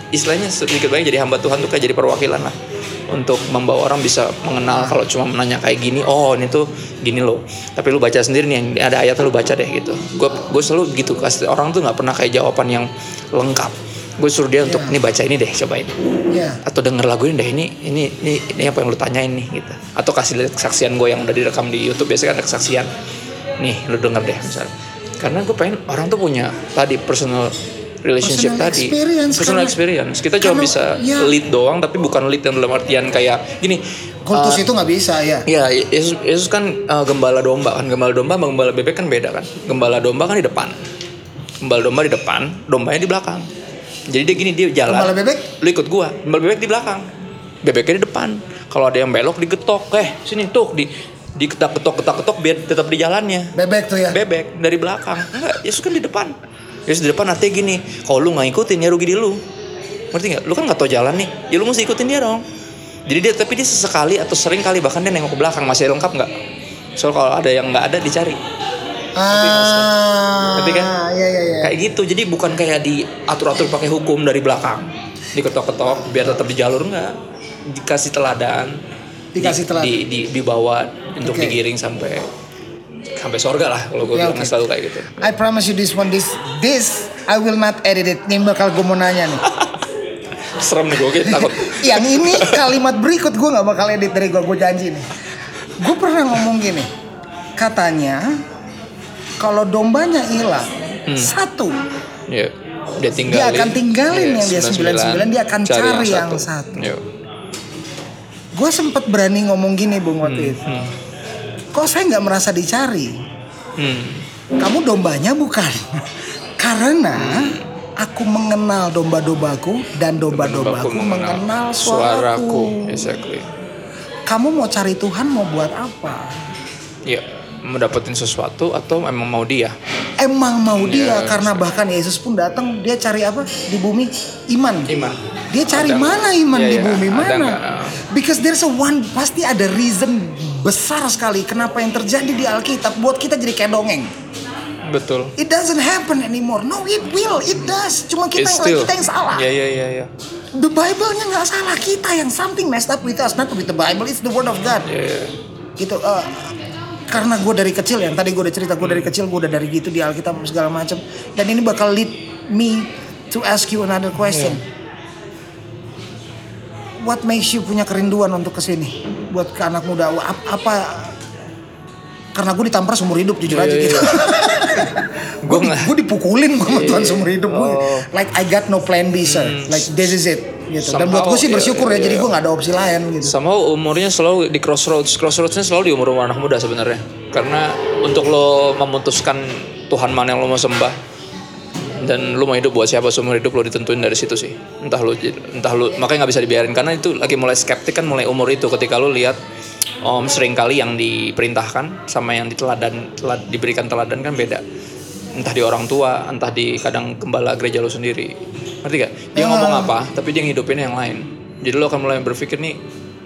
istilahnya sedikit banyak jadi hamba Tuhan tuh kayak jadi perwakilan lah untuk membawa orang bisa mengenal kalau cuma menanya kayak gini oh ini tuh gini loh. Tapi lu baca sendiri nih yang ada ayatnya lu baca deh gitu. Gue gue selalu gitu kasih orang tuh nggak pernah kayak jawaban yang lengkap. Gue suruh dia untuk Iya. nih baca ini deh cobain. Iya. atau denger lagu ini deh ini ini ini, ini apa yang lu tanyain nih gitu. Atau kasih lihat kesaksian gue yang udah direkam di YouTube biasanya kan ada kesaksian. Nih lu denger deh misalnya karena gue pengen orang tuh punya tadi personal relationship Personal tadi experience, personal karena- experience kita cuma bisa ya. lead doang tapi bukan lead yang dalam artian kayak gini Kultus uh, itu nggak bisa ya. Iya, Yesus, Yesus kan uh, gembala domba kan. Gembala domba sama gembala bebek kan beda kan. Gembala domba kan di depan. Gembala domba di depan, dombanya di belakang. Jadi dia gini dia jalan. Gembala bebek? Lu ikut gua. Gembala bebek di belakang. Bebeknya di depan. Kalau ada yang belok digetok, eh sini tuh di diketak ketok ketak ketok biar tetap di jalannya. Bebek tuh ya. Bebek dari belakang. Enggak, Yesus kan di depan. Yesus di depan artinya gini, kalau lu nggak ikutin ya rugi di lu. Ngerti nggak? Lu kan nggak tahu jalan nih, ya lu mesti ikutin dia dong. Jadi dia tapi dia sesekali atau sering kali bahkan dia nengok ke belakang masih lengkap nggak? Soal kalau ada yang nggak ada dicari. Ah. Ngerti kan? Iya iya iya. Kayak gitu. Jadi bukan kayak diatur-atur pakai hukum dari belakang. Diketok-ketok biar tetap di jalur nggak. Dikasih teladan. Dikasih Di- teladan. Di, di, dibawa untuk Oke. digiring sampai sampai sorga lah kalau gue Ya, bilang oke. selalu kayak gitu. I promise you this one this this I will not edit it. Ini bakal gue mau nanya nih. Serem nih gue kayak takut. Yang ini kalimat berikut gue nggak bakal edit dari gue. Gue janji nih. Gue pernah ngomong gini. Katanya kalau dombanya hilang satu Ya, dia tinggalin. Dia akan tinggalin Iya, yang dia 99, dia akan cari yang satu. Iya. gue sempet berani ngomong gini bung waktu itu. Kok saya nggak merasa dicari? Hmm. Kamu dombanya bukan. Karena aku mengenal domba-dombaku dan domba-dombaku mengenal suaraku. Exactly. Kamu mau cari Tuhan mau buat apa? Iya, mau dapetin sesuatu atau emang mau dia? Emang mau dia Iya, karena bahkan Yesus pun datang dia cari apa di bumi iman. Iman. Dia cari Ada mana iman Iya, di iya, bumi ada mana? Because there's a one pasti ada reason besar sekali kenapa yang terjadi di Alkitab buat kita jadi kayak dongeng. Betul. It doesn't happen anymore. No, it will. It does. Cuma kita It's yang still. kita yang salah. Iya, iya, iya, iya. The Bible-nya nggak salah kita yang something messed up with us, not with the Bible. It's the Word of God. Iya. Gitu. eh, karena gue dari kecil yang tadi gue udah cerita gue dari kecil gue udah dari gitu di Alkitab segala macam. Dan ini bakal lead me to ask you another question. What makes you punya kerinduan untuk ke sini buat ke anak muda? Ap- Apa karena gue ditampar seumur hidup jujur aja Iya, gitu. Gue gue nggak. gue dipukulin sama Tuhan seumur hidup gue. Oh. Like I got no plan B sir. Like this is it gitu. Dan buat Somehow, gue sih iya, bersyukur ya iya, jadi iya. gue nggak ada opsi lain gitu. Sama umurnya selalu di crossroads. Crossroadsnya selalu di umur umur anak muda sebenarnya. Karena untuk lo memutuskan Tuhan mana yang lo mau sembah dan lo mau hidup buat siapa seumur hidup lo ditentuin dari situ sih. Entah lo entah lo makanya nggak bisa dibiarin karena itu lagi mulai skeptik kan mulai umur itu ketika lo lihat om sering kali yang diperintahkan sama yang diteladan telad- diberikan teladan kan beda. Entah di orang tua, entah di kadang gembala gereja lo sendiri. Ngerti gak? Dia ngomong apa, tapi dia ngidupin yang lain. Jadi lo akan mulai berpikir nih,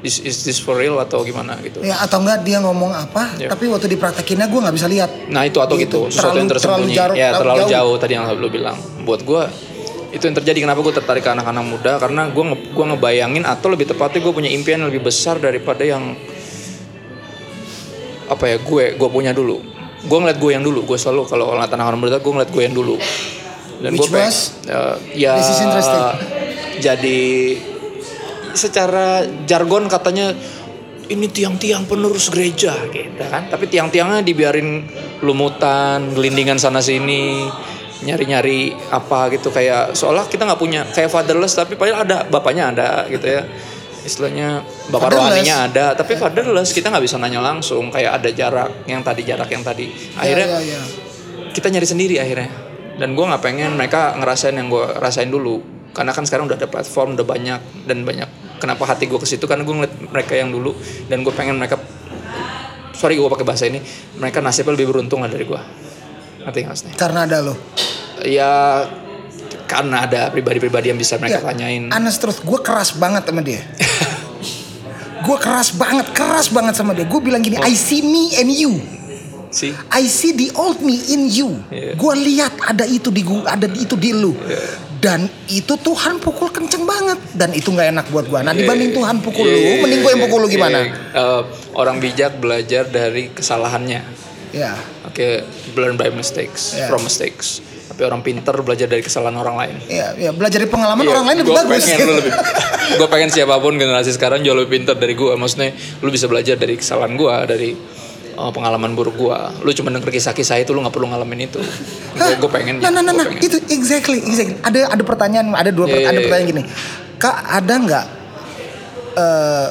this, is this for real atau gimana gitu. Ya atau enggak dia ngomong apa, Iya. tapi waktu dipraktekinnya gue nggak bisa lihat. Nah itu atau Gitu. gitu, sesuatu yang Terlalu- tersembunyi. terlalu jauh- ya terlalu jauh. jauh. tadi yang lo bilang. Buat gue itu yang terjadi kenapa gue tertarik ke anak-anak muda karena gue nge gua ngebayangin atau lebih tepatnya gue punya impian yang lebih besar daripada yang apa ya gue gue punya dulu gue ngeliat gue yang dulu gue selalu kalau ngeliat anak-anak muda gue ngeliat gue yang dulu dan gue Which was? ya This is interesting. jadi secara jargon katanya ini tiang-tiang penerus gereja gitu kan. Tapi tiang-tiangnya dibiarin lumutan gelindingan sana sini nyari-nyari apa gitu. Kayak seolah kita nggak punya kayak fatherless tapi padahal ada bapaknya ada gitu ya. Istilahnya bapak Fatherless. rohaninya ada tapi fatherless. Kita nggak bisa nanya langsung kayak ada jarak yang tadi jarak yang tadi. Akhirnya Ya, ya, ya. kita nyari sendiri akhirnya. Dan gue nggak pengen mereka ngerasain yang gue rasain dulu. Karena kan sekarang udah ada platform udah banyak dan banyak kenapa hati gue ke situ karena gue ngeliat mereka yang dulu dan gue pengen mereka sorry gue pakai bahasa ini mereka nasibnya lebih beruntung lah dari gue ngerti nggak maksudnya Karena ada lo. ya karena ada pribadi-pribadi yang bisa mereka Ya, tanyain Honest truth, gue keras banget sama dia. gue keras banget, keras banget sama dia. Gue bilang gini, Oh. I see me and you. sih I see the old me in you. Iya. Gue lihat ada itu di gua, ada itu di lu. Iya. Dan itu Tuhan pukul kenceng banget. Dan itu nggak enak buat gue. Nah Iya, dibanding iya. Tuhan pukul Iya, lu, iya, mending gue yang iya, pukul lu iya, gimana? iya. Eh, orang bijak belajar dari kesalahannya Ya. Oke, learn by mistakes, Yeah. from mistakes. Tapi orang pinter belajar dari kesalahan orang lain. Ya, ya belajar dari pengalaman Iya, orang lain lebih gua bagus. Pengen lu lebih, gue pengen siapa pun generasi sekarang jauh lebih pinter dari gue. Maksudnya, lu bisa belajar dari kesalahan gue, dari uh, pengalaman buruk gue. Lu cuma denger kisah-kisah itu, lu nggak perlu ngalamin itu. Gue pengen. Nah, nah, nah, nah, pengen. itu exactly, exactly. Ada ada pertanyaan, ada dua, Iya, per- iya, ada iya. pertanyaan gini. Kak, ada nggak eh,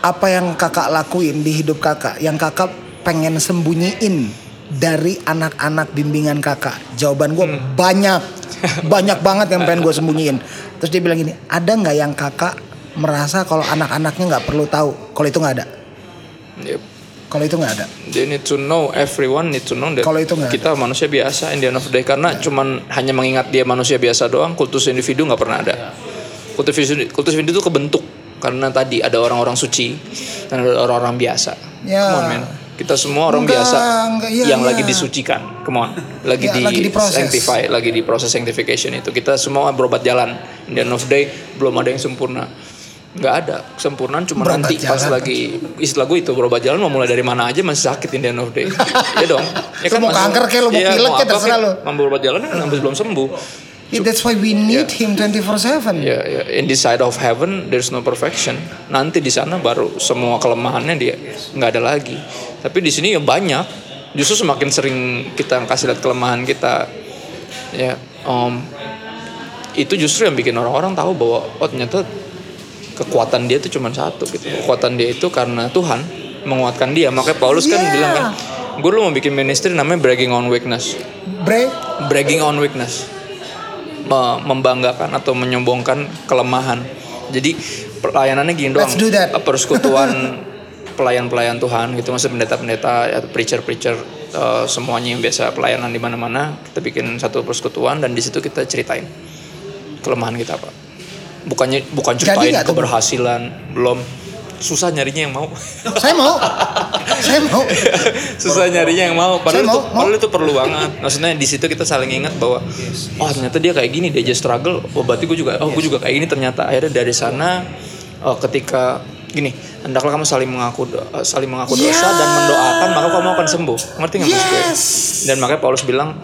apa yang kakak lakuin di hidup kakak, yang kakak pengen sembunyiin dari anak-anak bimbingan kakak? Jawaban gue Hmm. banyak, banyak banget yang pengen gue sembunyiin. Terus dia bilang gini, ada nggak yang kakak merasa kalau anak-anaknya nggak perlu tahu? Kalau itu nggak ada, Yep. Kalau itu nggak ada. They need to know, everyone need to know that Kalau itu nggak kita manusia biasa in the end of the day. Karena cuman hanya mengingat dia manusia biasa doang, kultus individu nggak pernah ada. Kultus individu, kultus individu itu kebentuk karena tadi ada orang-orang suci dan ada orang-orang biasa. Ya. Come on man. Kita semua orang Enggak, biasa enggak, iya, yang iya. lagi disucikan. Come on. Lagi Ya, di, lagi diproses. sanctify, lagi di proses sanctification itu. Kita semua berobat jalan. In the end of day belum ada yang sempurna. Nggak ada kesempurnaan cuma Berobat nanti pas jalan. lagi istilah gue itu berobat jalan mau mulai dari mana aja masih sakit in the end of the day. Iya dong. Ya Lu mau masih- kanker kayak lu mau iya, pilek kayak terserah lu. Mau berobat jalan kan sampai belum sembuh. Yeah, that's why we need him 24/7. Ya, ya, in this side of heaven there's no perfection. Nanti di sana baru semua kelemahannya dia nggak ada lagi. Tapi di sini ya banyak. Justru semakin sering kita kasih lihat kelemahan kita, ya, om, itu justru yang bikin orang-orang tahu bahwa oh ternyata kekuatan dia itu cuma satu gitu. Kekuatan dia itu karena Tuhan menguatkan dia. Makanya Paulus kan Yeah. bilang kan, gue lu mau bikin ministry namanya bragging on weakness Bre, bragging on weakness Me- membanggakan atau menyombongkan kelemahan jadi pelayanannya gini doang Let's do that. Persekutuan pelayan-pelayan Tuhan gitu maksud pendeta-pendeta ya, preacher-preacher eh, semuanya yang biasa pelayanan di mana-mana kita bikin satu persekutuan dan di situ kita ceritain kelemahan kita pak bukannya bukan Jadi ceritain nggak tuh, keberhasilan belum. Susah nyarinya yang mau. Saya mau. saya mau. susah nyarinya yang mau padahal itu padahal itu perlu banget. Maksudnya di situ kita saling ingat bahwa oh ternyata dia kayak gini dia aja struggle. Oh berarti gue juga oh gue juga kayak gini. Ternyata akhirnya dari sana oh, ketika gini hendaklah kamu saling mengaku eh, saling mengaku dosa dan mendoakan maka kamu akan sembuh. Ngerti nggak maksud gue? Yes. dan makanya Paulus bilang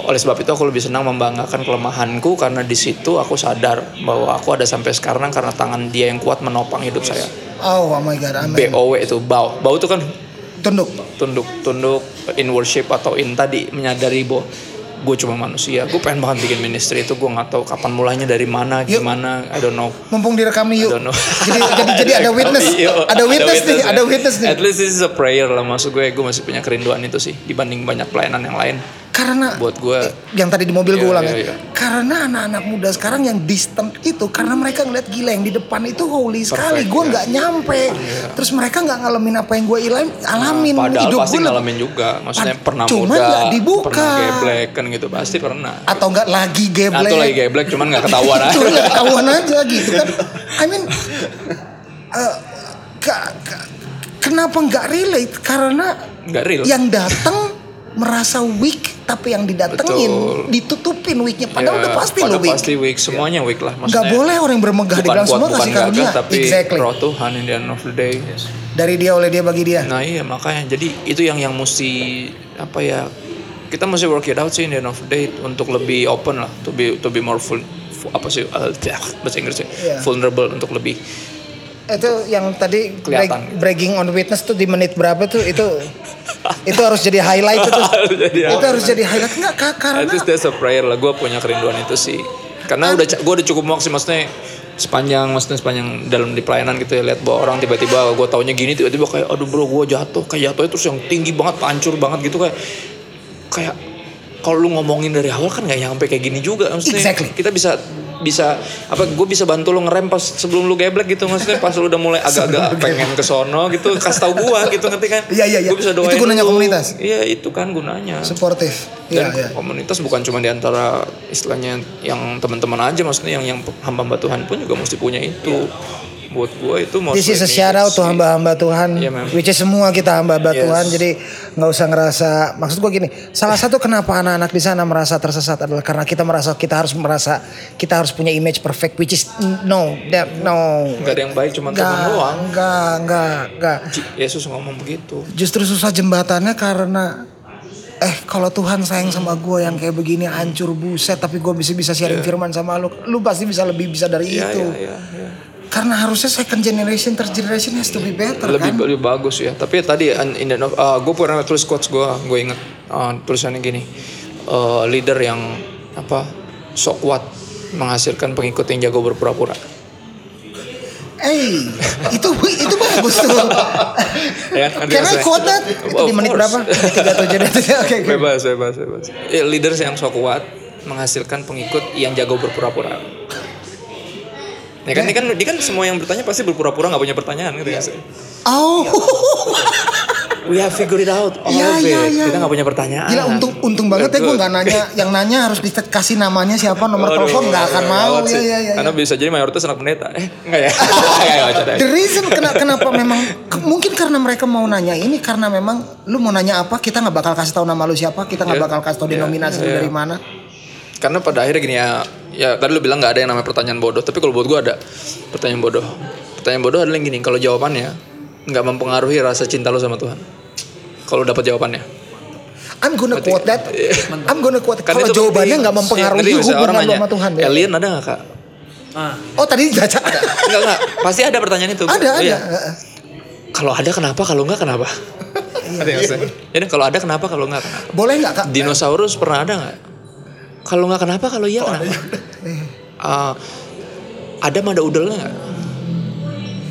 oleh sebab itu aku lebih senang membanggakan kelemahanku karena di situ aku sadar bahwa aku ada sampai sekarang karena tangan dia yang kuat menopang hidup saya Oh, oh my god, amin. BOW itu bau bau itu kan Tunduk. tunduk tunduk in worship atau in tadi menyadari bahwa gue cuma manusia gue pengen banget bikin ministry itu gue nggak tahu kapan mulainya dari mana Yuk. gimana I don't know Mumpung direkam nih yuk. I don't know Jadi jadi jadi ada witness. Ada witness nih, ya. ada witness nih. at least this is a prayer lah maksud gue gue masih punya kerinduan itu sih dibanding banyak pelayanan yang lain Karena buat gue yang tadi di mobil gue Iya, ulang iya, ya. iya. Karena anak-anak muda sekarang yang distant itu karena mereka ngeliat gila yang di depan itu holy sekali. Perfect, Gue iya. nggak nyampe. Terus mereka nggak ngalamin apa yang gue alamin. padahal Hidup pasti gue ngalamin juga maksudnya pernah cuman muda nggak dibuka. pernah geblek kan gitu pasti pernah atau nggak lagi geblek. atau lagi geblek cuman nggak ketahuan aja nggak ketahuan aja gitu kan. I mean, ka- kenapa nggak relate? Karena real yang datang merasa weak, tapi yang didatengin Betul. ditutupin weaknya. Padahal Ya, udah pasti lo weak. pasti weak semuanya weak lah maksudnya boleh orang yang bermegah bukan dibilang kuat semua bukan kasih karunia. tapi exactly. roh Tuhan in the end of the day Dari dia oleh dia bagi dia. nah iya makanya jadi itu yang yang mesti apa ya kita mesti work it out sih in the end of the day untuk lebih open lah to be to be more full apa sih uh, bahasa Inggrisnya Iya. vulnerable untuk lebih Itu yang tadi Kelihatan. bragging on witness tuh di menit berapa tuh itu itu harus jadi highlight itu. Itu harus jadi highlight enggak Kak? karena At least that's a prayer lah. Gue punya kerinduan itu sih. Karena udah gue udah cukup muak sih maksudnya sepanjang maksudnya sepanjang dalam di pelayanan gitu ya lihat bahwa orang tiba-tiba gue taunya gini tiba-tiba kayak aduh bro gue jatuh kayak jatuhnya terus yang tinggi banget hancur banget gitu kayak kayak kalau lu ngomongin dari awal kan nggak nyampe kayak gini juga maksudnya Exactly. kita bisa bisa apa gue bisa bantu lu ngerem pas sebelum lu geblek gitu maksudnya pas lu udah mulai agak-agak pengen ke sono gitu kasih tau gue gitu ngerti kan Iya, iya, iya. gue bisa Itu doain gunanya lu. komunitas. iya itu kan gunanya Supportive. dan Iya, iya. komunitas bukan cuma di antara istilahnya yang teman-teman aja maksudnya yang yang hamba-hamba Tuhan pun juga mesti punya itu buat gue itu mau This is a shout out to hamba-hamba Tuhan, ma'am. which is semua kita hamba-hamba Yes. Tuhan. Jadi nggak usah ngerasa. Maksud gue gini, salah satu kenapa anak-anak di sana merasa tersesat adalah karena kita merasa kita harus merasa kita harus punya image perfect, which is no, that no. nggak ada yang baik cuma Tuhan Enggak, doang enggak, enggak, enggak. Ji- Yesus ngomong begitu Justru susah jembatannya karena eh kalau Tuhan sayang sama gue yang kayak begini hancur buset tapi gue bisa bisa sharing firman sama lu lu pasti bisa lebih bisa dari Iya, itu iya, iya, iya. Karena harusnya second generation third generation has to be better lebih kan lebih bagus ya tapi tadi in the, uh, gue pernah tulis quotes gue gue inget uh, tulisannya gini uh, leader yang apa sok kuat menghasilkan pengikut yang jago berpura-pura Eh, itu itu bagus tuh. Ya, quote that? Itu di menit berapa? Tiga. Oke, oke. bebas bebas bebas ya, leaders yang sok kuat menghasilkan pengikut yang jago berpura-pura ya kan, ini kan, ini kan semua yang bertanya pasti berpura-pura nggak punya pertanyaan gitu ya. Oh, We have figured it out all Iya, of it. iya, iya. Kita nggak punya pertanyaan. gila untung untung banget ya gue nggak nanya. Yang nanya harus dikasih namanya siapa, nomor telepon nggak akan mau. gawat Ya, sih. ya, ya. Karena bisa jadi mayoritas anak pendeta. Eh, enggak ya? Ya. The reason kenapa, kenapa memang mungkin karena mereka mau nanya ini karena memang lu mau nanya apa kita nggak bakal kasih tahu nama lu siapa kita nggak Iya. bakal kasih tahu Iya, denominasi iya. dari mana Karena pada akhirnya gini ya, ya tadi lu bilang nggak ada yang namanya pertanyaan bodoh. Tapi kalau buat gua ada pertanyaan bodoh. Pertanyaan bodoh adalah yang gini, kalau jawabannya nggak mempengaruhi rasa cinta lu sama Tuhan. Kalau dapat jawabannya. I'm gonna quote that I'm gonna quote kalau jawabannya penting. nggak mempengaruhi misalnya hubungan lu nanya, sama Tuhan ya. Alien ada nggak kak? oh tadi baca ada Enggak enggak, pasti ada pertanyaan itu. ada Oh, ada iya. Kalau ada kenapa? Kalau enggak kenapa? Ngerti maksudnya? Jadi kalau ada kenapa? Kalau enggak kenapa? boleh nggak kak Dinosaurus pernah ada nggak? Kalau nggak kenapa? Kalau iya kenapa? Ah, Adam ada udelnya nggak?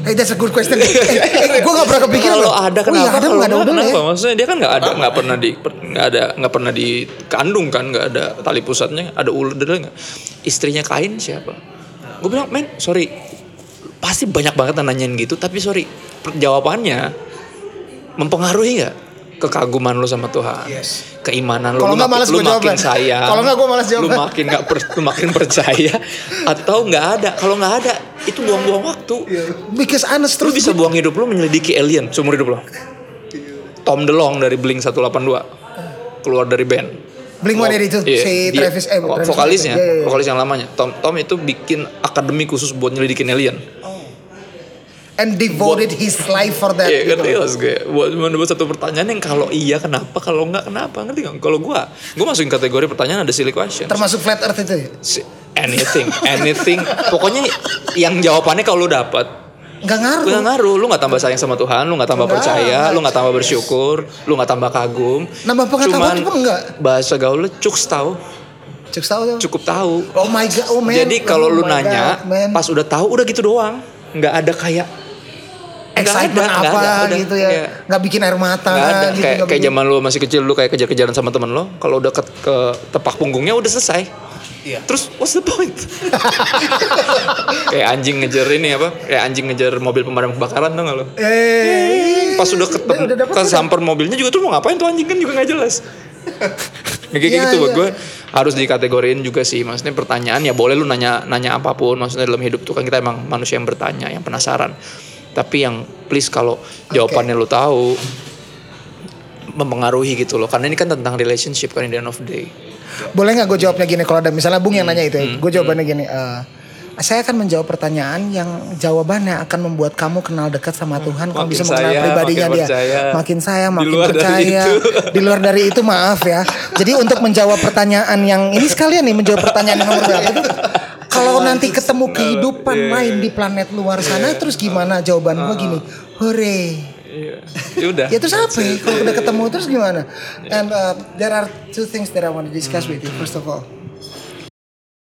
Hey, that's a good question. Eh, eh, gue gak pernah kepikiran Kalau loh. ada Oh iya, kenapa? Adam Kalau nggak ada nggak udelnya kenapa? ya? Maksudnya dia kan nggak ada, nggak pernah di, per- nggak ada, nggak pernah dikandung kan? Nggak ada tali pusatnya, ada udelnya nggak? Istrinya Kain siapa? Gue bilang, men, sorry, pasti banyak banget yang nanyain gitu, tapi sorry, jawabannya mempengaruhi nggak kekaguman lu sama Tuhan, Yes. keimanan lu, Kalau lu makin, malas lu makin jawaban. sayang, Kalau nggak gua malas lu jawaban. makin nggak per- lu makin percaya, atau nggak ada, kalau nggak ada itu buang-buang waktu. Because honest Lu terus bisa buang hidup lu menyelidiki alien seumur hidup lu. Tom DeLonge dari Blink 182 keluar dari band. Blink Vo- 182, iya, si dia- Travis eh vo- Travis vokalisnya, Scott. Iya, iya, iya. vokalis yang lamanya. Tom Tom itu bikin akademi khusus buat nyelidikin alien. And devoted his life for that. Iya, gitu. ngerti mas gue. Buat buat satu pertanyaan yang kalau iya kenapa, kalau enggak kenapa, ngerti nggak? Kalau gua, gua masukin kategori pertanyaan ada silly question. Termasuk flat earth itu ya? Anything, anything. Pokoknya yang jawabannya kalau lu dapat nggak ngaruh. Nggak ngaruh, lu nggak tambah sayang sama Tuhan, lu nggak tambah Nggak, percaya, nggak. lu nggak tambah bersyukur, lu nggak tambah kagum. Nambah pengetahuan Cuman pun nggak. bahasa gaulnya cukup tahu, Cuk tahu cukup tahu. Oh my god, oh man. Jadi kalau Oh lu nanya, God, man. pas udah tahu udah gitu doang, nggak ada kayak excitement ada, apa ada, gitu ya. Iya. Nggak bikin air mata nggak ada gitu. kayak kayak zaman lu masih kecil lu kayak kejar-kejaran sama temen lo, kalau udah ke, ke tepak punggungnya udah selesai. Iya. Terus what's the point? kayak anjing ngejar ini apa? Kayak anjing ngejar mobil pemadam kebakaran tuh nggak lo? Eh, Pas udah ketemu ke udah. samper mobilnya juga tuh mau ngapain tuh anjing kan juga nggak jelas. Ya, kayak Iya, gitu buat iya. gue harus dikategoriin juga sih maksudnya pertanyaan ya boleh lu nanya nanya apa pun maksudnya dalam hidup tuh kan kita emang manusia yang bertanya yang penasaran tapi yang please kalau jawabannya lu tahu mempengaruhi gitu loh karena ini kan tentang relationship kan in the end of the day Boleh nggak gue jawabnya gini kalau ada misalnya Bung yang Hmm, nanya itu, ya, gue jawabannya gini. eh, saya akan menjawab pertanyaan yang jawabannya akan membuat kamu kenal dekat sama Tuhan. Kamu bisa mengenal saya, pribadinya makin dia. percaya. Makin saya, Di makin luar dari percaya. Di luar dari itu maaf ya. Jadi untuk menjawab pertanyaan yang ini sekalian nih menjawab pertanyaan yang nomor berapa. Kalau nanti ketemu kehidupan Iya, lain di planet luar sana, terus gimana jawaban gue gini? Hore. iya ya udah Ya terus apa? Kalau udah ketemu terus gimana? And uh, there are two things that I want to discuss with you. First of all,